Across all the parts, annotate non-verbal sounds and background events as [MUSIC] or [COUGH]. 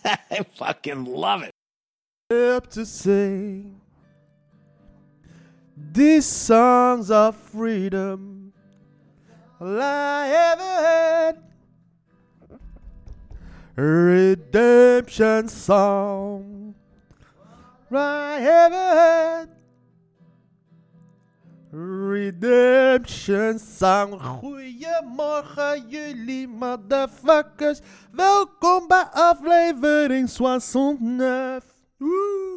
[LAUGHS] I fucking love it. up to say, these songs of freedom all I ever had. Redemption song I ever had. Redemption song. Goedemorgen jullie motherfuckers. Welkom bij aflevering 69. Woe!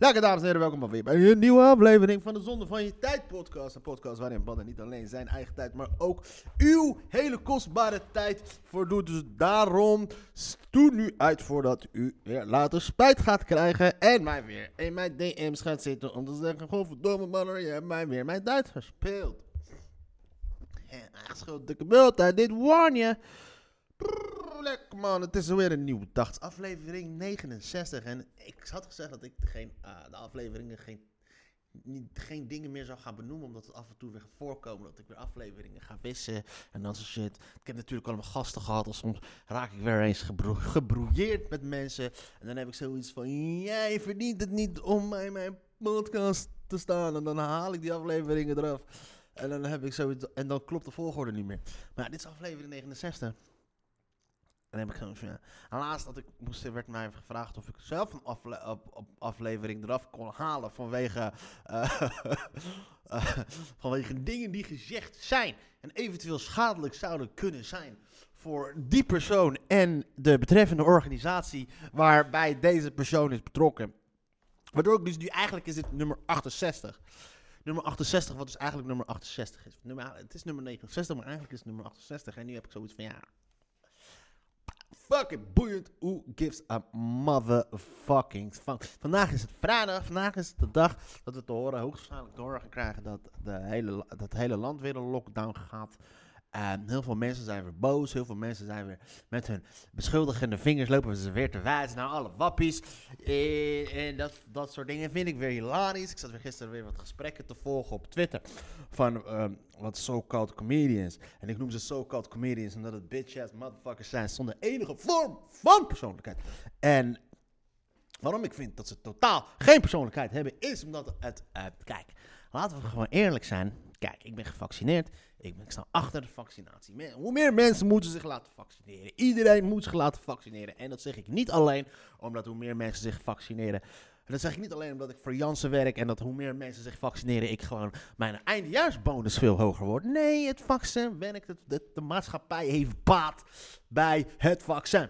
Lekker dames en heren, welkom bij weer bij een nieuwe aflevering van de Zonde van Je Tijd podcast. Een podcast waarin Badden niet alleen zijn eigen tijd, maar ook uw hele kostbare tijd voordoet. Dus daarom stoe nu uit voordat u weer later spijt gaat krijgen en mij weer in mijn DM's gaat zitten om te zeggen, godverdomme man, je hebt mij weer mijn tijd gespeeld. En echt schuld dikke bult dit warn je. Man, het is weer een nieuwe dag. Aflevering 69. En ik had gezegd dat ik geen, ah, de afleveringen geen, geen dingen meer zou gaan benoemen. Omdat het af en toe weer gaat voorkomen dat ik weer afleveringen ga wissen. En dat soort shit. Ik heb natuurlijk allemaal gasten gehad. En soms raak ik weer eens gebro gebrouilleerd met mensen. En dan heb ik zoiets van: jij verdient het niet om bij mijn podcast te staan. En dan haal ik die afleveringen eraf. En dan heb ik zoiets. En dan klopt de volgorde niet meer. Maar dit is aflevering 69. En heb ik van, ja. En laatst dat ik moest, werd mij gevraagd of ik zelf een afle op, op aflevering eraf kon halen vanwege, eh, [LAUGHS] eh, vanwege dingen die gezegd zijn en eventueel schadelijk zouden kunnen zijn voor die persoon en de betreffende organisatie waarbij deze persoon is betrokken. Waardoor ik dus nu eigenlijk is dit nummer 68. Nummer 68, wat dus eigenlijk nummer 68 is. Nummer, het is nummer 69, maar eigenlijk is het nummer 68. En nu heb ik zoiets van, ja, fucking boeiend. Who gives a motherfucking fuck? Vandaag is het vrijdag. Vandaag is het de dag dat we te horen, hoogstwaarschijnlijk te horen krijgen dat, de hele, dat het hele land weer een lockdown gaat. En heel veel mensen zijn weer boos. Heel veel mensen zijn weer met hun beschuldigende vingers lopen ze weer te wijzen naar alle wappies. En, en dat, dat soort dingen vind ik weer hilarisch. Ik zat weer gisteren weer wat gesprekken te volgen op Twitter van ehm, wat so-called comedians. En ik noem ze so-called comedians omdat het bitch-ass motherfuckers zijn zonder enige vorm van persoonlijkheid. En waarom ik vind dat ze totaal geen persoonlijkheid hebben, is omdat het, eh, kijk, laten we gewoon eerlijk zijn. Kijk, ik ben gevaccineerd. Ik, ben, ik sta achter de vaccinatie. Hoe meer mensen moeten zich laten vaccineren. Iedereen moet zich laten vaccineren. En dat zeg ik niet alleen omdat hoe meer mensen zich vaccineren. En dat zeg ik niet alleen omdat ik voor Janssen werk en dat hoe meer mensen zich vaccineren, ik gewoon mijn eindejaarsbonus veel hoger wordt. Nee, het vaccin werkt. Het, de maatschappij heeft baat bij het vaccin.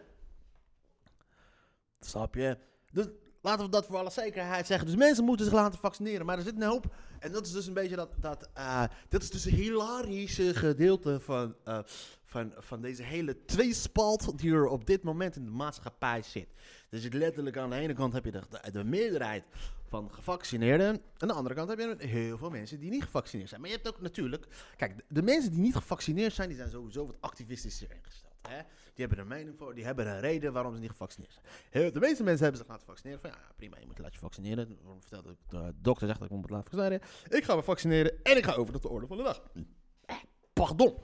Snap je? Dus laten we dat voor alle zekerheid zeggen. Dus mensen moeten zich laten vaccineren. Maar er zit een hoop. En dat is dus een beetje dat. dat eh, dit is dus een hilarische gedeelte van, eh, van, van deze hele tweespalt. die er op dit moment in de maatschappij zit. Dus je letterlijk aan de ene kant heb je de, de, de meerderheid van gevaccineerden. Aan de andere kant heb je heel veel mensen die niet gevaccineerd zijn. Maar je hebt ook natuurlijk. Kijk, de, de mensen die niet gevaccineerd zijn, die zijn sowieso wat activistischer ingesteld. Hè? Die hebben een mening voor, die hebben een reden waarom ze niet gevaccineerd zijn. De meeste mensen hebben zich laten vaccineren. Van ja, prima, je moet laten je vaccineren. Waarom vertelde ik, de dokter zegt dat ik moet laten vaccineren. Ik ga me vaccineren en ik ga over tot de orde van de dag. Eh, pardon.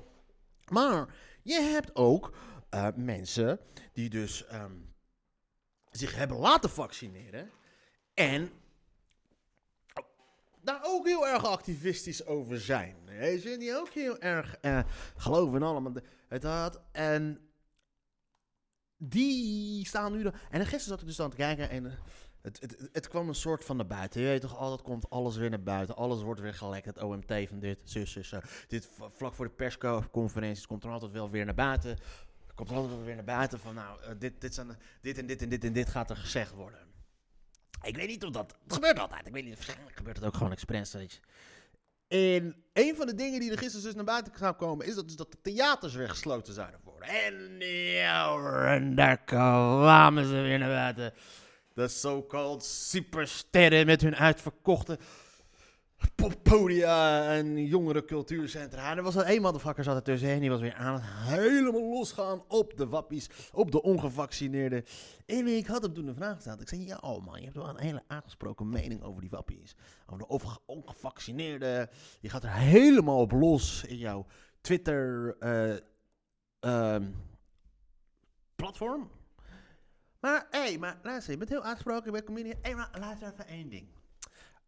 Maar je hebt ook eh, mensen die dus ehm, zich hebben laten vaccineren. En daar ook heel erg activistisch over zijn. Weet je, die ook heel erg eh, geloven in allemaal het had. En die staan nu... dan- En gisteren zat ik dus aan het kijken en... eh, Het, het, het, kwam een soort van naar buiten. Je weet toch, altijd komt alles weer naar buiten. Alles wordt weer gelekt. Het OMT van dit, zus, zus, zo. Dit vlak voor de persconferenties komt er altijd wel weer naar buiten. Er komt er altijd weer naar buiten van, nou, eh, dit, dit, zijn, dit en dit en dit en dit gaat er gezegd worden. Ik weet niet of dat... Het gebeurt altijd. Ik weet niet, waarschijnlijk gebeurt het ook gewoon expres. En een van de dingen die er gisteren dus naar buiten zou komen, is dat, dus dat de theaters weer gesloten zouden worden. En ja, hoor, en daar kwamen ze weer naar buiten. De so-called supersterren met hun uitverkochte poppodia en jongere cultuurcentra. En er was al één motherfucker zat er tussenin. Die was weer aan het helemaal losgaan op de wappies, op de ongevaccineerden. En ik had hem toen een vraag gesteld. Ik zei, ja oh man, je hebt wel een hele aangesproken mening over die wappies. Over de onge- ongevaccineerden. Je gaat er helemaal op los in jouw Twitter eh, ehm, platform. Maar, hé, hey, maar luister, je bent heel uitgesproken, je bent comedian. Hé, maar luister even één ding.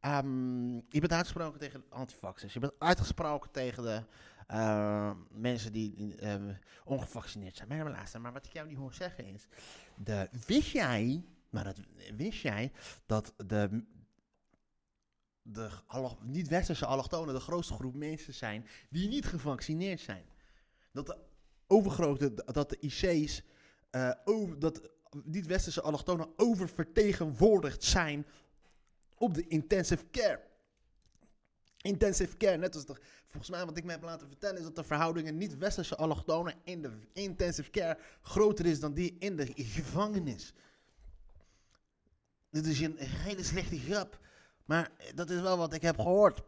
Ehm, je bent uitgesproken tegen de antivaxers. Je bent uitgesproken tegen de eh, mensen die eh, ongevaccineerd zijn. Maar, luister, maar wat ik jou niet hoor zeggen is... Wist jij, maar dat, wist jij dat de, de niet-westerse allochtonen de grootste groep mensen zijn die niet gevaccineerd zijn? Dat de overgrote, dat de IC's, eh, over, dat niet-westerse allochtonen oververtegenwoordigd zijn op de intensive care. Intensive care, net als de, volgens mij wat ik me heb laten vertellen, is dat de verhoudingen niet-westerse allochtonen in de intensive care groter is dan die in de gevangenis. Dit is een hele slechte grap, maar dat is wel wat ik heb gehoord.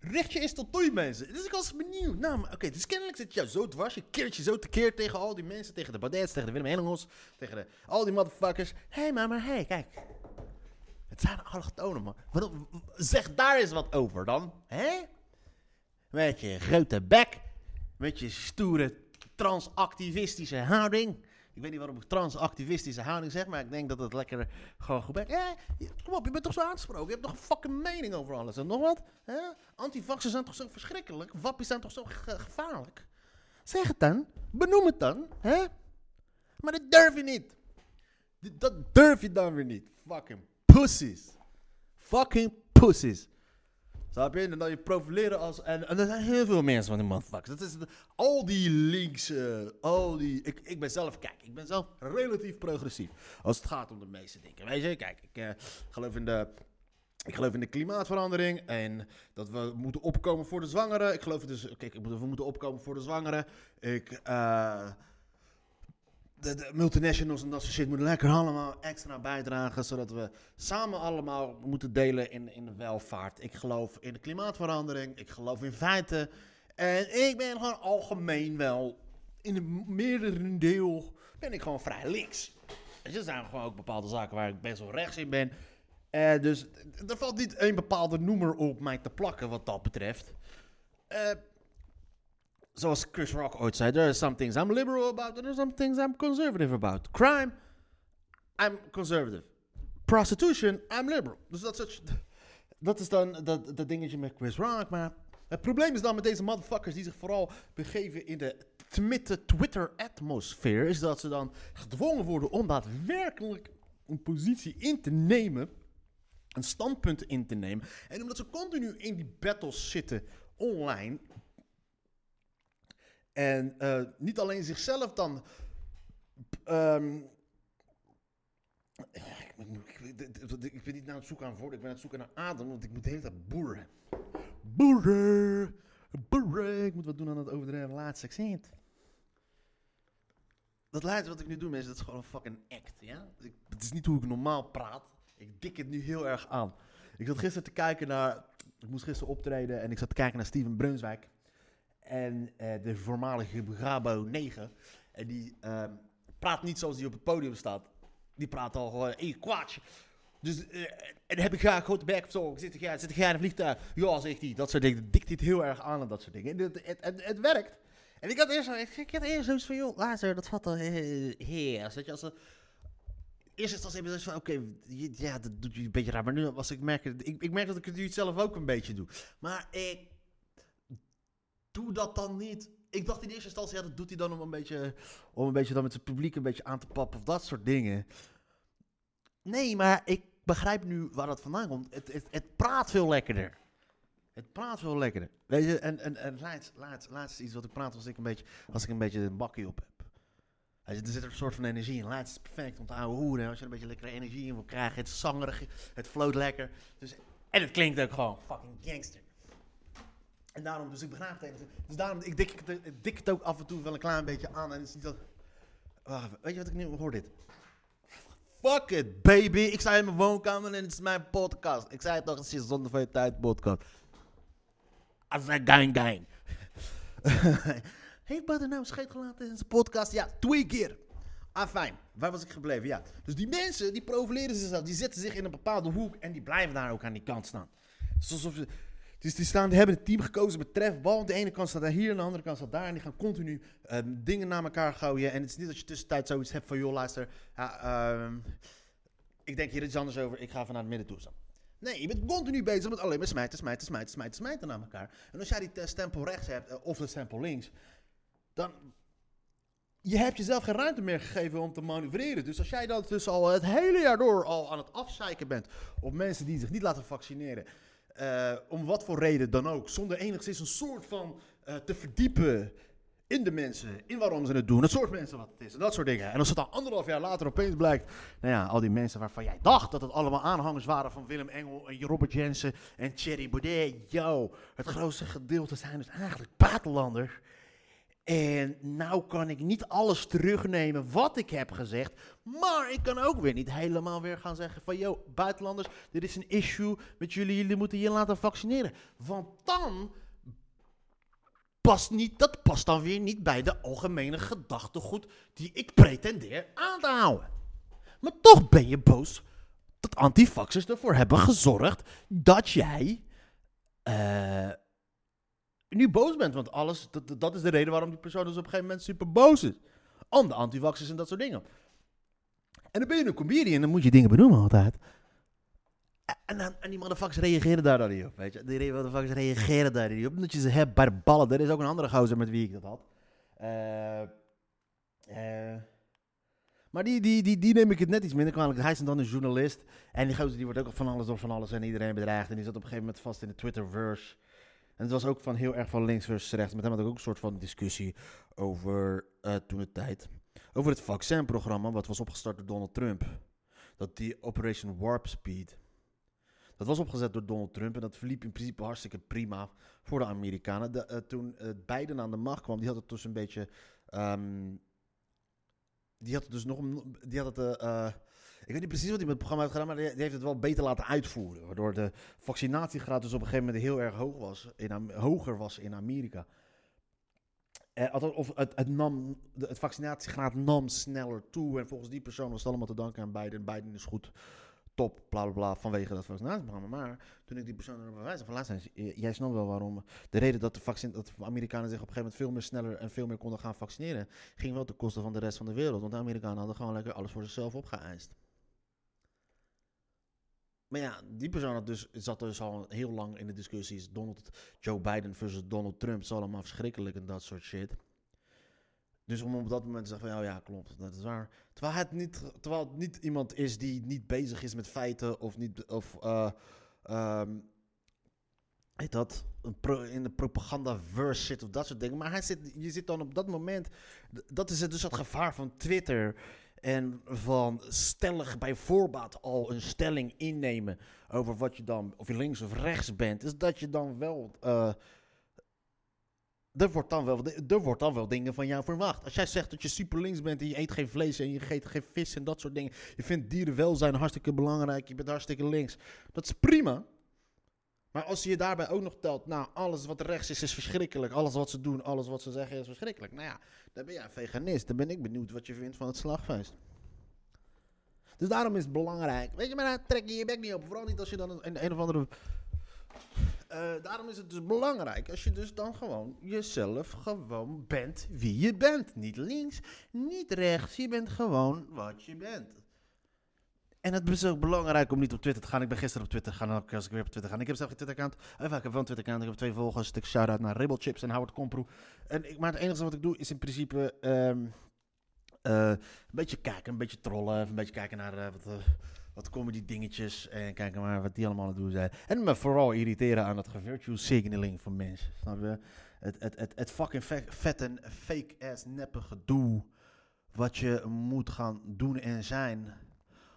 Richt je eens tot doei, mensen. Dus ik was benieuwd. Nou, oké, dus kennelijk zit je zo dwars. Je keert je zo tekeer tegen al die mensen. Tegen de Baudets, tegen de Willem Henningels. Tegen de, al die motherfuckers. Hé, hey, maar, maar, hé, hey, kijk. Het zijn allochtonen, man. Zeg daar eens wat over dan. Hè? Met je grote bek. Met je stoere transactivistische houding. Ik weet niet waarom ik transactivistische houding zeg, maar ik denk dat het lekker gewoon goed. Ja, je- kom op, je bent toch zo aangesproken? Je hebt toch een fucking mening over alles en nog wat? Hè? Antivaxers zijn toch zo verschrikkelijk? Wappies zijn toch zo ge- gevaarlijk? Zeg het dan. Benoem het dan. Hè? Maar dat durf je niet. Dat durf je dan weer niet. Fucking pussies. Fucking pussies. Snap je? En dan je profileren als... En, en er zijn heel veel mensen van die motherfuckers. Dat is al die links... eh, al die... Ik, ik ben zelf... Kijk, ik ben zelf relatief progressief. Als het gaat om de meeste dingen. Weet je? Kijk, ik eh, geloof in de... Ik geloof in de klimaatverandering en dat we moeten opkomen voor de zwangeren. Ik geloof dus, kijk, we moeten opkomen voor de zwangeren. Ik, eh, de, multinationals en dat soort shit moeten lekker allemaal extra bijdragen, zodat we samen allemaal moeten delen in, in de welvaart. Ik geloof in de klimaatverandering, ik geloof in feiten. En ik ben gewoon algemeen wel, in meerdere deel, ben ik gewoon vrij links. Er zijn gewoon ook bepaalde zaken waar ik best wel rechts in ben. Eh, dus er valt niet één bepaalde noemer op mij te plakken wat dat betreft. Eh, zoals Chris Rock ooit zei, there are some things I'm liberal about and there are some things I'm conservative about. Crime, I'm conservative. Prostitution, I'm liberal. Dus dat, is- dat is dan dat, dat dingetje met Chris Rock. Maar het probleem is dan met deze motherfuckers die zich vooral begeven in de Twitter-atmosfeer, is dat ze dan gedwongen worden om daadwerkelijk een positie in te nemen, een standpunt in te nemen. En omdat ze continu in die battles zitten online, en eh, niet alleen zichzelf dan. ehm, ik, ik, ben niet naar het zoeken aan woorden, ik ben aan het zoeken naar adem, want ik moet de hele tijd boeren. Boeren! Boeren! Ik moet wat doen aan het overdreven laatste accent. Dat laatste wat ik nu doe, mensen, dat is gewoon een fucking act, ja? Ik, het is niet hoe ik normaal praat. Ik dik het nu heel erg aan. Ik zat gisteren te kijken naar... Ik moest gisteren optreden en ik zat te kijken naar Steven Brunswijk. En eh, de voormalige Brabo 9. En die ehm, praat niet zoals die op het podium staat. Die praat al gewoon, hey, kwaadje. Dus, eh, en heb ik graag grote bek of zo. Zit jij, zit in een vliegtuig? Ja, zegt hij. Dat soort dingen. Dikt dit heel erg aan en dat soort dingen. En het, het, het, werkt. En ik had eerst, ik, had eerst zoiets van, joh, later, dat valt al heer. Weet je, als er, Eerst is het als even van, oké, ja, dat doet je een beetje raar. Maar nu was ik merk, ik, ik merk dat ik het nu zelf ook een beetje doe. Maar ik doe dat dan niet. Ik dacht in eerste instantie, ja, dat doet hij dan om een beetje, om een beetje dan met zijn publiek een beetje aan te pappen of dat soort dingen. Nee, maar ik begrijp nu waar dat vandaan komt. Het, het, het praat veel lekkerder. Het praat veel lekkerder. Weet je, en, en, en laatst, laatst, laatst iets wat ik praat als ik een beetje, als ik een beetje een bakkie op heb. Er zit er een soort van energie in. Laatst is perfect om te ouwe hoeren. Als je er een beetje lekkere energie in wil krijgen. Het zangerig, het floot lekker. Dus, en het klinkt ook gewoon fucking gangster. En daarom, dus ik begrijp het. Dus daarom, ik dik ik dik het ook af en toe wel een klein beetje aan. En het is niet dat... Weet je wat ik nu hoor dit? Fuck it, baby. Ik sta in mijn woonkamer en het is mijn podcast. Ik zei het nog, het is zonder van je tijd podcast. I zei gang gang. [LAUGHS] Heeft Butter nou scheet gelaten in zijn podcast? Ja, twee keer. Ah, fijn. Waar was ik gebleven? Ja. Dus die mensen, die profileren zichzelf. Die zetten zich in een bepaalde hoek en die blijven daar ook aan die kant staan. Alsof ze... Dus die, staan, die hebben het team gekozen met trefbal. De ene kant staat daar hier, aan de andere kant staat daar. En die gaan continu ehm, dingen naar elkaar gooien. En het is niet dat je tussentijd zoiets hebt van... joh, luister, ehm, ik denk hier iets anders over. Ik ga van naar het midden toe. Nee, je bent continu bezig met alleen maar smijten, smijten, smijten, smijten, smijten naar elkaar. En als jij die eh, stempel rechts hebt, eh, of de stempel links... dan... Je hebt jezelf geen ruimte meer gegeven om te manoeuvreren. Dus als jij dan dus al het hele jaar door al aan het afzeiken bent... op mensen die zich niet laten vaccineren... eh, om wat voor reden dan ook, zonder enigszins een soort van eh, te verdiepen in de mensen, in waarom ze het doen, het soort mensen wat het is en dat soort dingen. En als het dan anderhalf jaar later opeens blijkt, nou ja, al die mensen waarvan jij dacht dat het allemaal aanhangers waren van Willem Engel en Robert Jensen en Thierry Baudet, yo, het grootste gedeelte zijn dus eigenlijk buitenlanders. En nou kan ik niet alles terugnemen wat ik heb gezegd. Maar ik kan ook weer niet helemaal weer gaan zeggen van... Yo, buitenlanders, dit is een issue met jullie. Jullie moeten je laten vaccineren. Want dan past niet, dat past dan weer niet bij de algemene gedachtegoed... die ik pretendeer aan te houden. Maar toch ben je boos dat antifaxers ervoor hebben gezorgd... dat jij... eh nu boos bent. Want alles, dat, dat is de reden waarom die persoon dus op een gegeven moment super boos is. Om de antivaxers en dat soort dingen. En dan ben je een comedian, dan moet je dingen benoemen altijd. En, dan, en die motherfuckers reageren daar dan niet op, weet je. Die motherfuckers reageren daar niet op, omdat je ze hebt bij de ballen. Er is ook een andere gozer met wie ik dat had. Eh... eh maar die, die, die, die neem ik het net iets minder kwalijk. Hij is dan een journalist. En die gozer die wordt ook van alles door van alles en iedereen bedreigd. En die zat op een gegeven moment vast in de Twitterverse. En het was ook van heel erg van links versus rechts. Met hem had ik ook een soort van discussie over eh, toen de tijd. Over het vaccinprogramma wat was opgestart door Donald Trump. Dat die Operation Warp Speed. Dat was opgezet door Donald Trump en dat verliep in principe hartstikke prima voor de Amerikanen. De, eh, toen uh, Biden aan de macht kwam, die had het dus een beetje... ehm, die had het dus nog... Die had het... ik weet niet precies wat hij met het programma heeft gedaan, maar die heeft het wel beter laten uitvoeren. Waardoor de vaccinatiegraad dus op een gegeven moment heel erg hoog was, in, hoger was in Amerika. Eh, of het, het, nam, vaccinatiegraad nam sneller toe. En volgens die persoon was het allemaal te danken aan Biden. Biden is goed, top, bla bla bla, vanwege dat vaccinatieprogramma. Maar toen ik die persoon erop wijs van laat zijn, eh, jij snapt wel waarom. De reden dat de, vaccin, dat de Amerikanen zich op een gegeven moment veel meer sneller en veel meer konden gaan vaccineren, ging wel ten koste van de rest van de wereld. Want de Amerikanen hadden gewoon lekker alles voor zichzelf opgeëist. Maar ja, die persoon had dus, zat dus al heel lang in de discussies. Donald, Joe Biden versus Donald Trump. Het is allemaal verschrikkelijk en dat soort shit. Dus om op dat moment te zeggen van, ja, klopt, dat is waar. Terwijl het niet, terwijl niet iemand is die niet bezig is met feiten of niet, of, eh, ehm, dat, in de propaganda-verse zit of dat soort dingen. Maar hij zit, je zit dan op dat moment, dat is het dus het gevaar van Twitter en van stellig bij voorbaat al een stelling innemen over wat je dan, of je links of rechts bent, is dat je dan wel, eh, er, wordt dan wel er wordt dan wel dingen van jou verwacht. Als jij zegt dat je super links bent en je eet geen vlees en je eet geen vis en dat soort dingen, je vindt dierenwelzijn hartstikke belangrijk, je bent hartstikke links, dat is prima. Maar als je daarbij ook nog telt, nou, alles wat rechts is, is verschrikkelijk. Alles wat ze doen, alles wat ze zeggen is verschrikkelijk. Nou ja, dan ben jij een veganist. Dan ben ik benieuwd wat je vindt van het slagfeest. Dus daarom is het belangrijk. Weet je, maar trek je je bek niet op. Vooral niet als je dan een, een, een of andere... Eh, daarom is het dus belangrijk als je dus dan gewoon jezelf gewoon bent wie je bent. Niet links, niet rechts. Je bent gewoon wat je bent. En het is ook belangrijk om niet op Twitter te gaan. Ik ben gisteren op Twitter gegaan, als ik weer op Twitter ga. Ik heb zelf geen Twitter-account. Enfin, ik heb wel een Twitter-account. Ik heb twee volgers. Stuk shout-out naar Ribblechips en Howard Komproe. En ik, maar het enige wat ik doe is in principe ehm, eh, een beetje kijken, een beetje trollen. Een beetje kijken naar eh, wat, eh, wat comedy dingetjes. En kijken maar wat die allemaal aan het doen zijn. En me vooral irriteren aan het virtue signaling van mensen. Snap je? Het, het, het, het fucking ve- vet en fake-ass neppe gedoe. Wat je moet gaan doen en zijn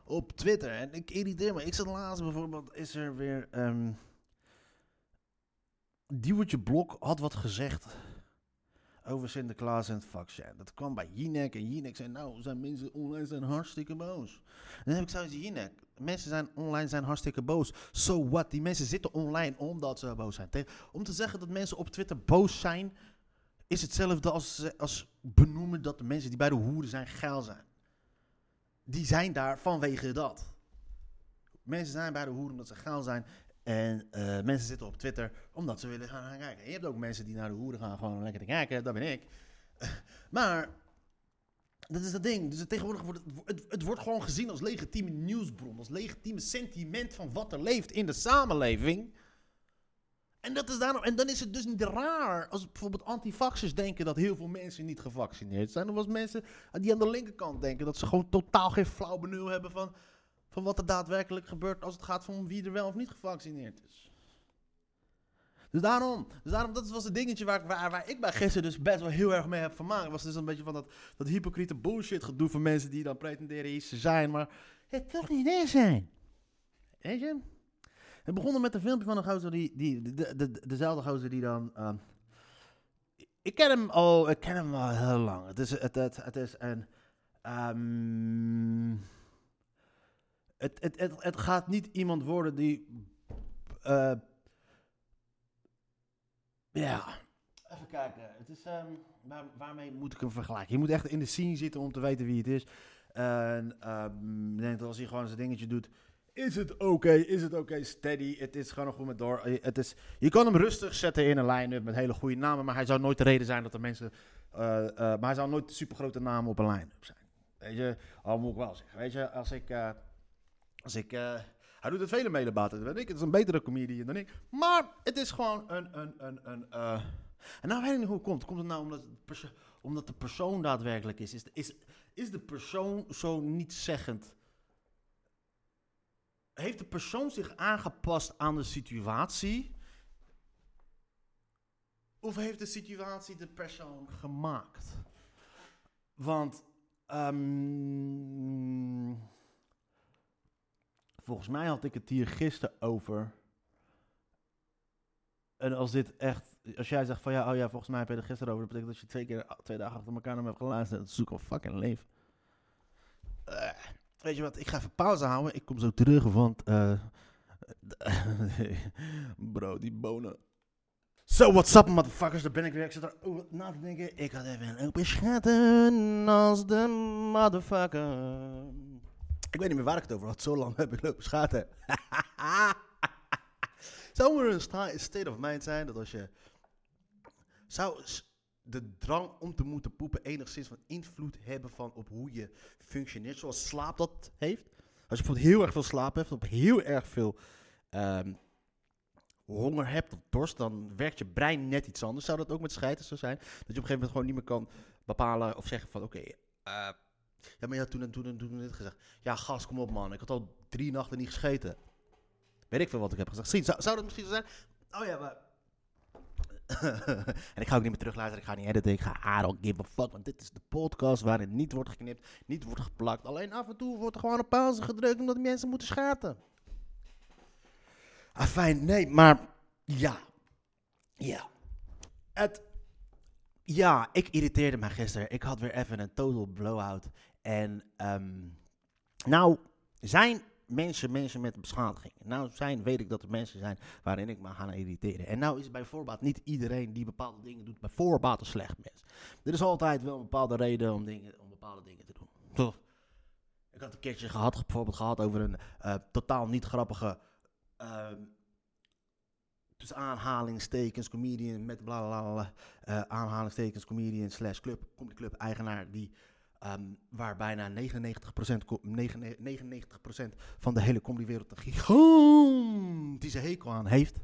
op Twitter. En ik irriteer me. Ik zat laatst bijvoorbeeld, is er weer... Diewertje Blok had wat gezegd over Sinterklaas en het vaccin. Dat kwam bij Jinek en Jinek zei, nou, zijn mensen online zijn hartstikke boos. En dan heb ik zoiets, Jinek, mensen zijn online zijn hartstikke boos. So what? Die mensen zitten online omdat ze boos zijn. Om te zeggen dat mensen op Twitter boos zijn, is hetzelfde als, als benoemen dat de mensen die bij de hoeren zijn geil zijn. Die zijn daar vanwege dat. Mensen zijn bij de hoeren omdat ze geil zijn. En eh, mensen zitten op Twitter omdat ze willen gaan, kijken. En je hebt ook mensen die naar de hoeren gaan gewoon lekker te kijken. Dat ben ik. [LAUGHS] maar dat is dat ding. Dus tegenwoordig wordt het, het, het wordt gewoon gezien als legitieme nieuwsbron. Als legitieme sentiment van wat er leeft in de samenleving. En, dat is daarom, en dan is het dus niet raar als bijvoorbeeld antivaxers denken dat heel veel mensen niet gevaccineerd zijn. Of als mensen die aan de linkerkant denken dat ze gewoon totaal geen flauw benul hebben van, van wat er daadwerkelijk gebeurt als het gaat om wie er wel of niet gevaccineerd is. Dus daarom, dus daarom dat was het dingetje waar, waar, ik bij gisteren dus best wel heel erg mee heb vermaakt. Was dus een beetje van dat, dat hypocriete bullshit gedoe van mensen die dan pretenderen iets te zijn, maar het toch niet is zijn. Weet je? Het begon met een filmpje van een gozer die, die de, de, de- dezelfde gozer die dan, ehm, ik ken hem al, ik ken hem al heel lang. Het is, het, het, het is een, ehm, het, het, het, het gaat niet iemand worden die, eh, ja, even kijken. Het is, ehm, waar, waarmee moet ik hem vergelijken? Je moet echt in de scene zitten om te weten wie het is. En ik denk dat als hij gewoon zijn dingetje doet, is het oké, is het oké, steady. Het is gewoon nog goed met door. Eh, Het is, je kan hem rustig zetten in een line-up met hele goede namen, maar hij zou nooit de reden zijn dat er mensen, eh, eh, maar hij zou nooit super grote namen op een line-up zijn. Weet je, al moet ik wel zeggen. Weet je, als ik, als ik, hij doet het vele mede beter dan ik. Het is een betere comedian dan ik. Maar het is gewoon een, een, een, een en nou weet ik niet hoe het komt. Komt het nou omdat, omdat de persoon daadwerkelijk is? Is de, is, is de persoon zo niet zeggend? Heeft de persoon zich aangepast aan de situatie? Of heeft de situatie de persoon gemaakt? Want ehm, volgens mij had ik het hier gisteren over. En als dit echt, als jij zegt van ja, oh ja, volgens mij heb je er gisteren over, dat betekent dat je twee keer, twee dagen achter elkaar naar me hebt geluisterd. Dat is zoek een fucking leven. Eh, weet je wat, ik ga even pauze houden. Ik kom zo terug, want eh, [LAUGHS] bro, die bonen. So, what's up, motherfuckers? Daar ben ik weer. Ik zit er over na te denken. Ik had even een open schatten als de motherfucker. Ik weet niet meer waar ik het over had. Zo lang [LAUGHS] heb ik lopen schaten. [LAUGHS] Zou er een sta- state of mind zijn dat als je... Zou de drang om te moeten poepen enigszins van invloed hebben van op hoe je functioneert, zoals slaap dat heeft? Als je bijvoorbeeld heel erg veel slaap hebt, of heel erg veel ehm, honger hebt of dorst, dan werkt je brein net iets anders. Zou dat ook met scheiden zo zijn? Dat je op een gegeven moment gewoon niet meer kan bepalen of zeggen van oké, eh, ja maar ja toen en toen en toen en dit gezegd. Ja gas, kom op man, ik had al drie nachten niet gescheten. Weet ik veel wat ik heb gezegd. Zou, zou dat misschien zo zijn? Oh ja, maar... [LAUGHS] en ik ga ook niet meer terugluisteren, ik ga niet editen, ik ga I give a fuck, want dit is de podcast waarin niet wordt geknipt, niet wordt geplakt. Alleen af en toe wordt er gewoon een pauze gedrukt omdat mensen moeten schaten. Ah, fijn, nee, maar ja. Ja. Het, ja, ik irriteerde me gisteren. Ik had weer even een total blowout. En, ehm, nou, zijn mensen mensen met een beschadiging. Nou, zijn, weet ik dat er mensen zijn waarin ik me ga irriteren. En nou is bij voorbaat niet iedereen die bepaalde dingen doet, bij voorbaat een slecht mens. Er is altijd wel een bepaalde reden om, dingen, om bepaalde dingen te doen. Toch? Ik had een keertje gehad, bijvoorbeeld gehad over een eh, totaal niet grappige tussen aanhalingstekens comedian met bla, bla eh, aanhalingstekens comedian slash club, comedy club eigenaar die ehm, waar bijna 99%, co- 99% van de hele comedywereld een gigantische hekel aan heeft.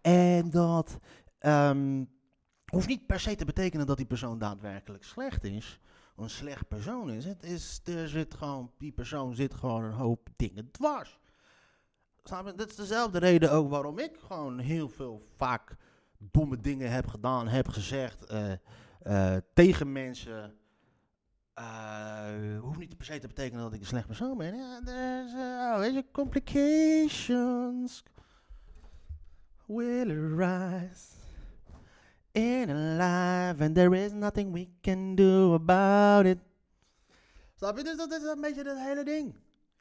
En dat ehm, hoeft niet per se te betekenen dat die persoon daadwerkelijk slecht is. Een slecht persoon is. Het is er zit gewoon, die persoon zit gewoon een hoop dingen dwars. Dat is dezelfde reden ook waarom ik gewoon heel veel vaak domme dingen heb gedaan, heb gezegd eh, eh, tegen mensen. Eh, hoeft niet per se te betekenen dat ik een slecht persoon ben. Ja, there's, eh, weet je, complications. will arise in a life and there is nothing we can do about it. Snap je? Dus dat is een beetje het hele ding.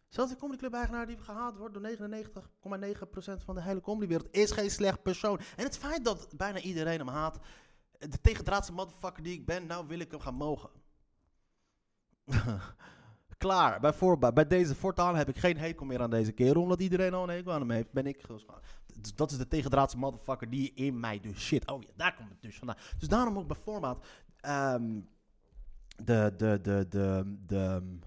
Zelfs de comedyclub-eigenaar die gehaald wordt door 99,9% van de hele comedywereld is geen slecht persoon. En het feit dat bijna iedereen hem haat, de tegendraadse motherfucker die ik ben, nou wil ik hem gaan mogen. [LAUGHS] Klaar. Bij, bij deze voortaan heb ik geen hekel meer aan deze kerel. Omdat iedereen al een hekel aan hem heeft, ben ik. Dus dat is de tegendraadse motherfucker die in mij dus shit. Oh ja, daar komt het dus vandaan. Dus daarom ook bij ehm, de, de, de, de, de,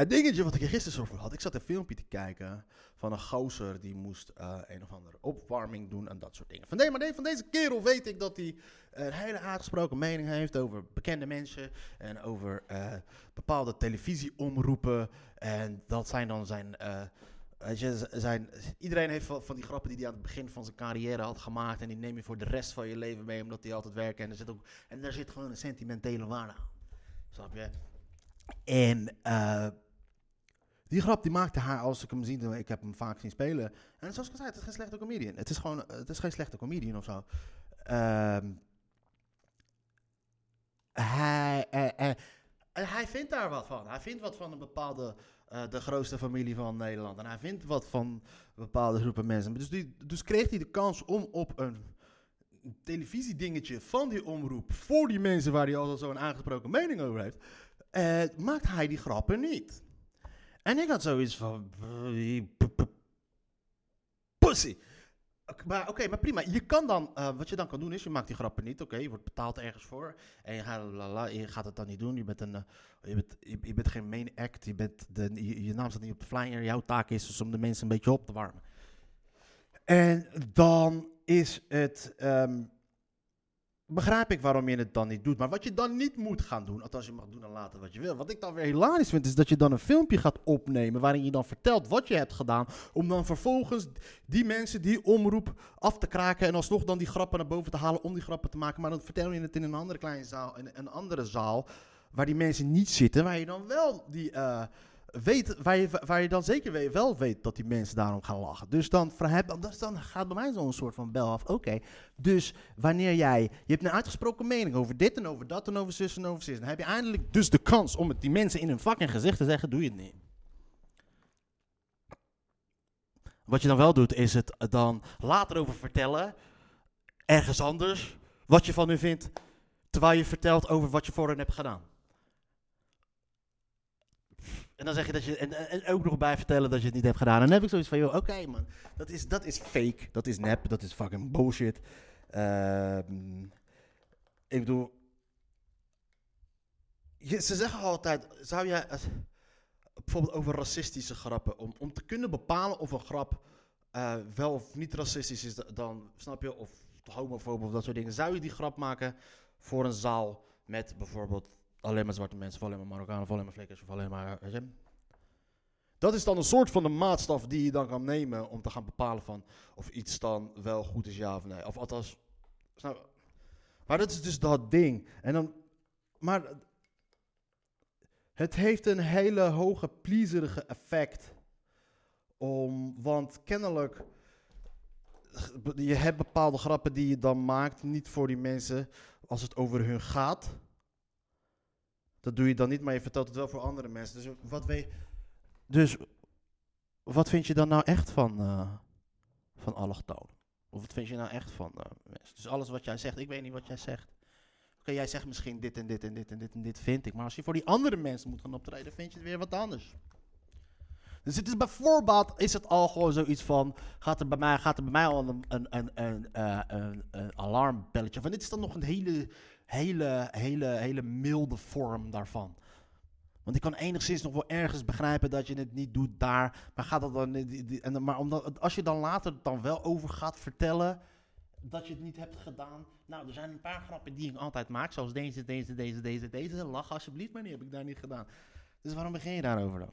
het dingetje wat ik er gisteren over had. Ik zat een filmpje te kijken van een gozer die moest eh, een of andere opwarming doen en dat soort dingen. Van, nee, maar nee, van deze kerel weet ik dat hij een hele uitgesproken mening heeft over bekende mensen en over eh, bepaalde televisieomroepen. En dat zijn dan zijn, weet je, zijn... Iedereen heeft van die grappen die hij aan het begin van zijn carrière had gemaakt en die neem je voor de rest van je leven mee omdat die altijd werken. En er zit, ook, en daar zit gewoon een sentimentele waarde aan. Snap je? En die grap die maakte haar als ik hem zie. Ik heb hem vaak zien spelen. En zoals ik al zei, het is geen slechte comedian. Het is gewoon, het is geen slechte comedian of zo. Ehm, hij, eh, eh, hij vindt daar wat van. Hij vindt wat van een bepaalde, eh, de grootste familie van Nederland. En hij vindt wat van bepaalde groepen mensen. Dus, die, dus kreeg hij de kans om op een televisiedingetje van die omroep... voor die mensen waar hij al zo'n aangesproken mening over heeft... eh, maakt hij die grappen niet. En ik had zoiets van... Pussy. Maar oké, maar prima. Je kan dan, eh, wat je dan kan doen is, je maakt die grappen niet. Oké, je wordt betaald ergens voor. En je gaat, het dan niet doen. Je bent, een, eh, je bent, je, bent geen main act. Je, bent de, je naam staat niet op de flyer. Jouw taak is dus om de mensen een beetje op te warmen. En dan is het... ehm, begrijp ik waarom je het dan niet doet. Maar wat je dan niet moet gaan doen, althans je mag doen en laten wat je wil. Wat ik dan weer hilarisch vind, is dat je dan een filmpje gaat opnemen waarin je dan vertelt wat je hebt gedaan. Om dan vervolgens die mensen die omroep af te kraken en alsnog dan die grappen naar boven te halen om die grappen te maken. Maar dan vertel je het in een andere kleine zaal, in een andere zaal, waar die mensen niet zitten. Waar je dan wel die... eh, weet, waar, je, waar je dan zeker weet, wel weet dat die mensen daarom gaan lachen. Dus dan, dan gaat bij mij zo'n soort van bel af. Oké, dus wanneer jij, je hebt een uitgesproken mening over dit en over dat en over zus en over zus. Dan heb je eindelijk dus de kans om het die mensen in hun fucking gezicht te zeggen, doe je het niet. Wat je dan wel doet, is het dan later over vertellen, ergens anders, wat je van hun vindt, terwijl je vertelt over wat je voor hen hebt gedaan. En dan zeg je dat je. En, en ook nog bij vertellen dat je het niet hebt gedaan. En dan heb ik zoiets van: joh, oké man. Dat is, dat is fake. Dat is nep. Dat is fucking bullshit. Ehm, ik bedoel. Je, ze zeggen altijd: zou jij. bijvoorbeeld over racistische grappen. Om, om te kunnen bepalen of een grap. eh, wel of niet racistisch is, dan snap je. Of homofoob of dat soort dingen. Zou je die grap maken voor een zaal met bijvoorbeeld alleen maar zwarte mensen, of alleen maar Marokkanen, of alleen maar flikkers, of alleen maar, weet. Dat is dan een soort van de maatstaf die je dan kan nemen om te gaan bepalen van of iets dan wel goed is, ja of nee. Of althans, maar dat is dus dat ding. En dan, maar het heeft een hele hoge pleaserige effect. Om, want kennelijk, je hebt bepaalde grappen die je dan maakt, niet voor die mensen als het over hun gaat. Dat doe je dan niet, maar je vertelt het wel voor andere mensen. Dus wat, weet, dus wat vind je dan nou echt van, eh van allochtonen? Of wat vind je nou echt van eh, mensen? Dus alles wat jij zegt, ik weet niet wat jij zegt. Oké, jij zegt misschien dit en dit en dit en dit en dit vind ik. Maar als je voor die andere mensen moet gaan optreden, vind je het weer wat anders. Dus het is bijvoorbeeld, is het al gewoon zoiets van, gaat er bij mij, gaat er bij mij al een, een, een, een, eh, een, een alarmbelletje van, dit is dan nog een hele, hele, hele, hele milde vorm daarvan. Want ik kan enigszins nog wel ergens begrijpen dat je het niet doet daar, maar gaat dat dan, en, maar omdat, als je dan later dan wel over gaat vertellen dat je het niet hebt gedaan. Nou, er zijn een paar grappen die ik altijd maak, zoals deze, deze, deze, deze, deze. Lach alsjeblieft, maar die heb ik daar niet gedaan. Dus waarom begin je daarover dan?